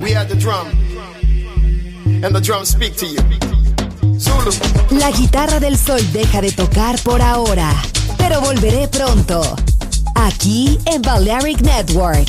We are the drum. And the drum speak to you. La guitarra del sol deja de tocar por ahora, pero volveré pronto. Aquí en Balearic Network.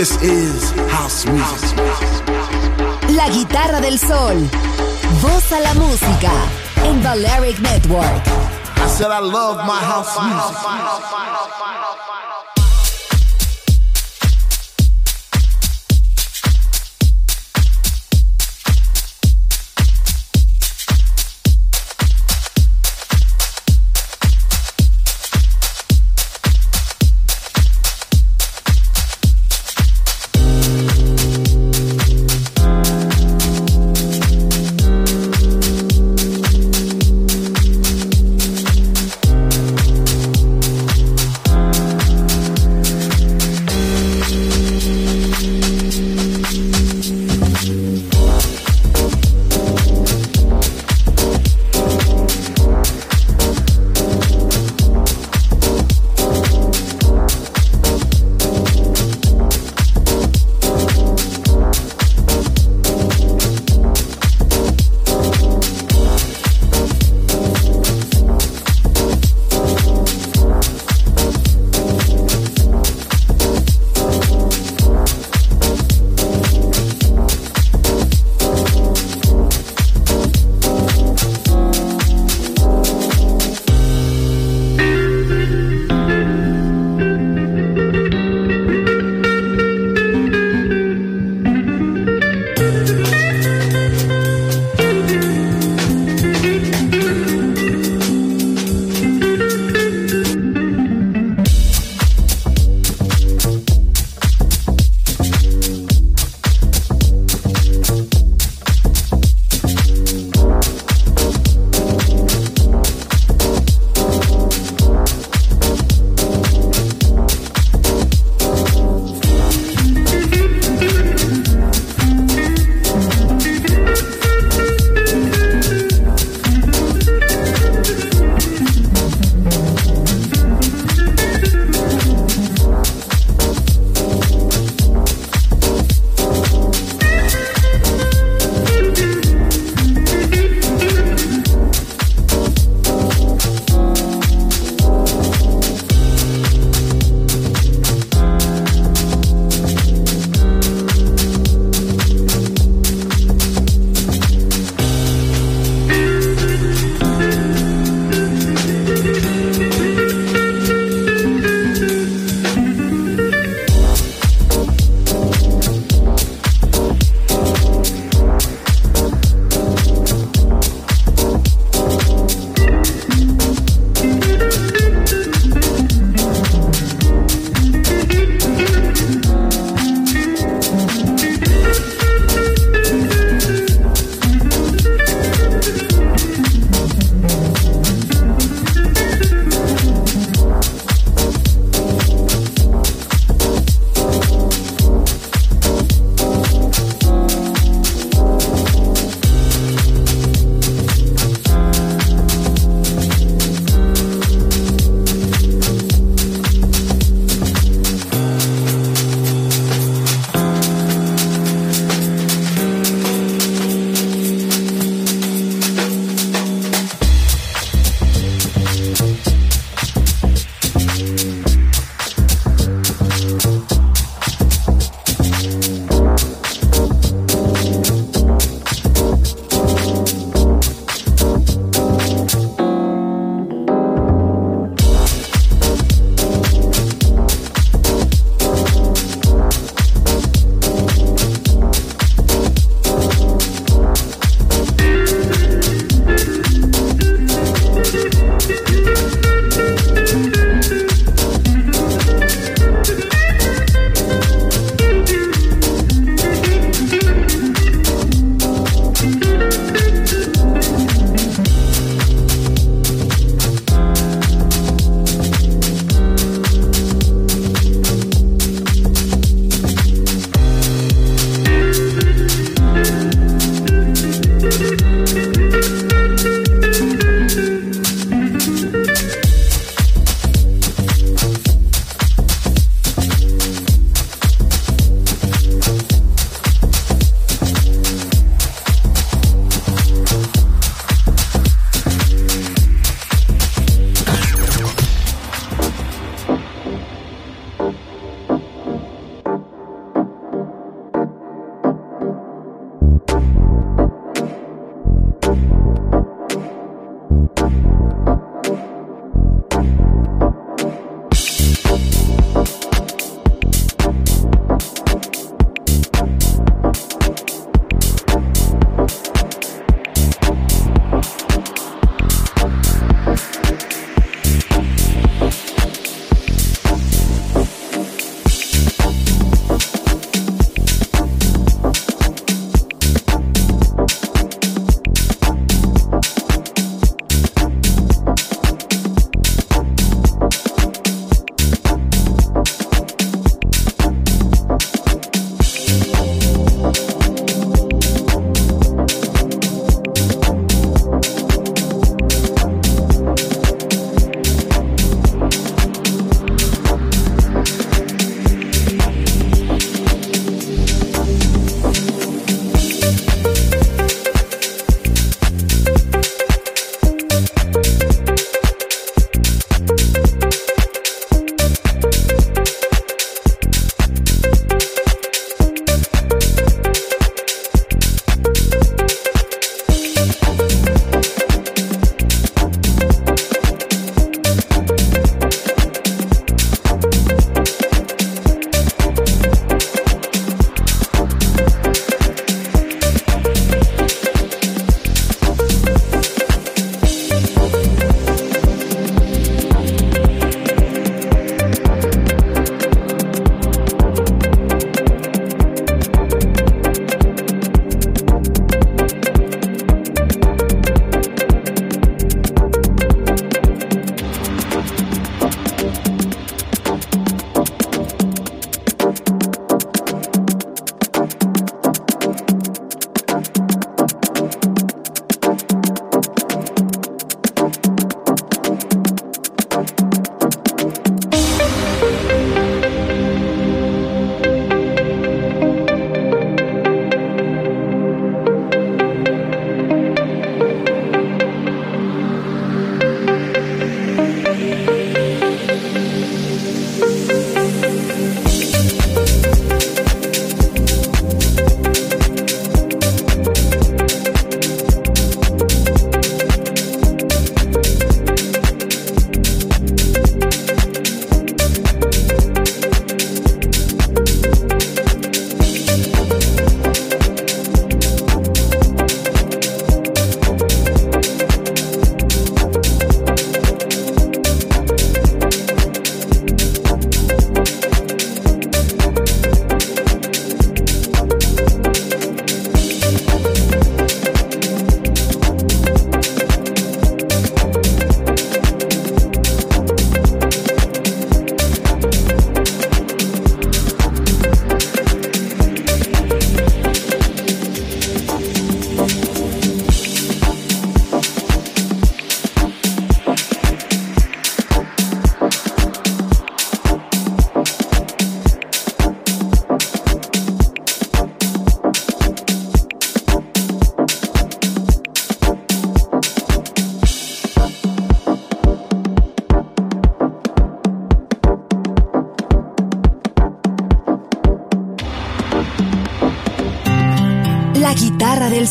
This is house music. La guitarra del sol. Voz a la música en Balearic Network. I said I love my house music.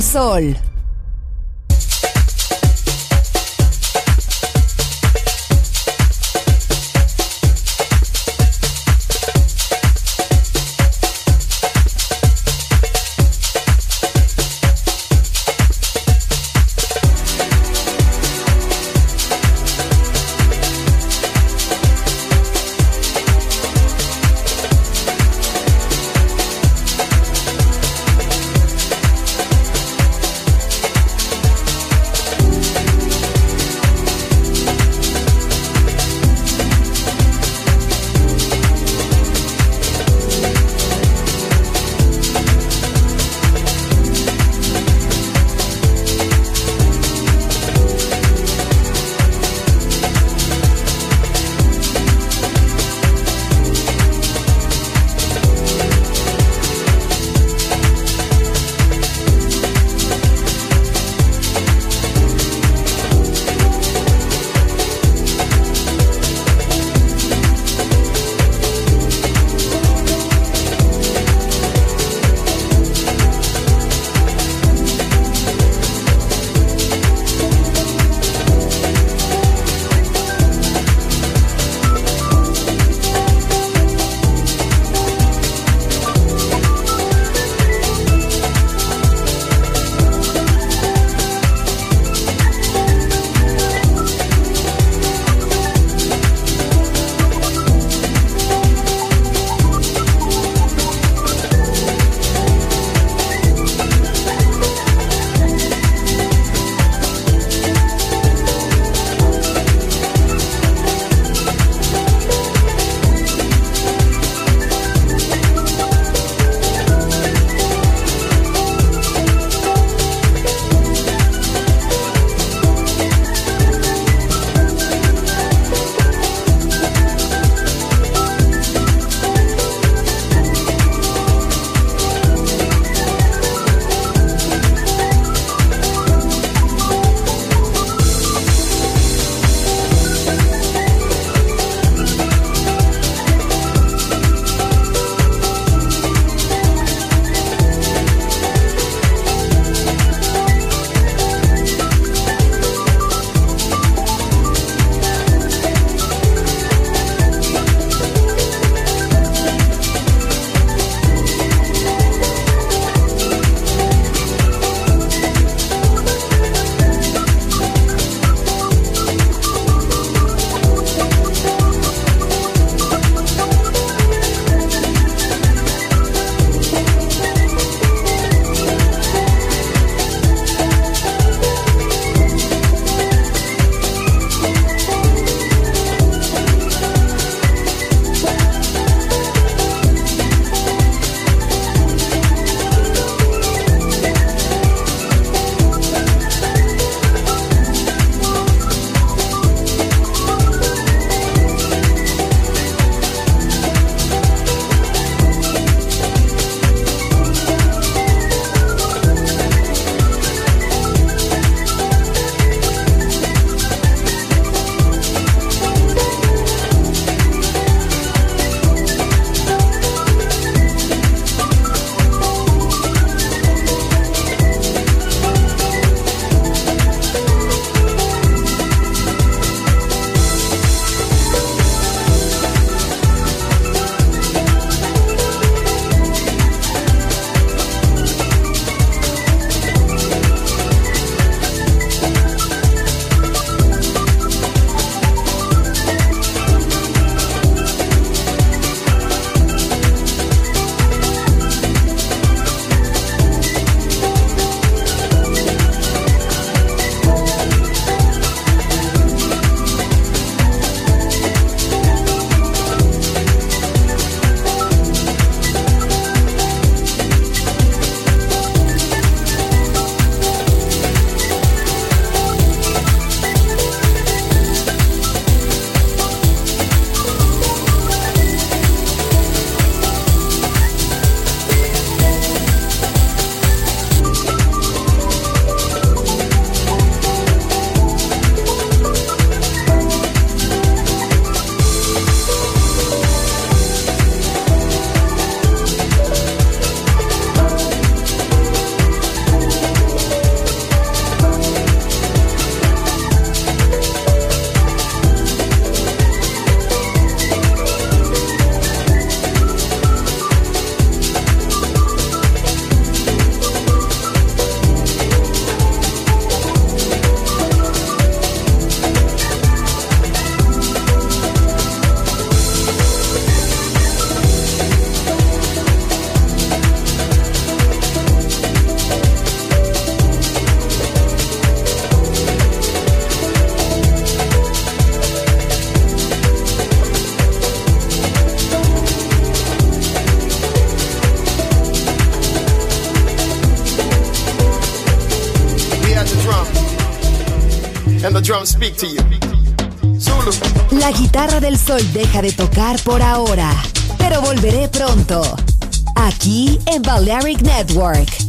Garra del Sol. Por ahora, pero volveré pronto. Aquí en Balearic Network.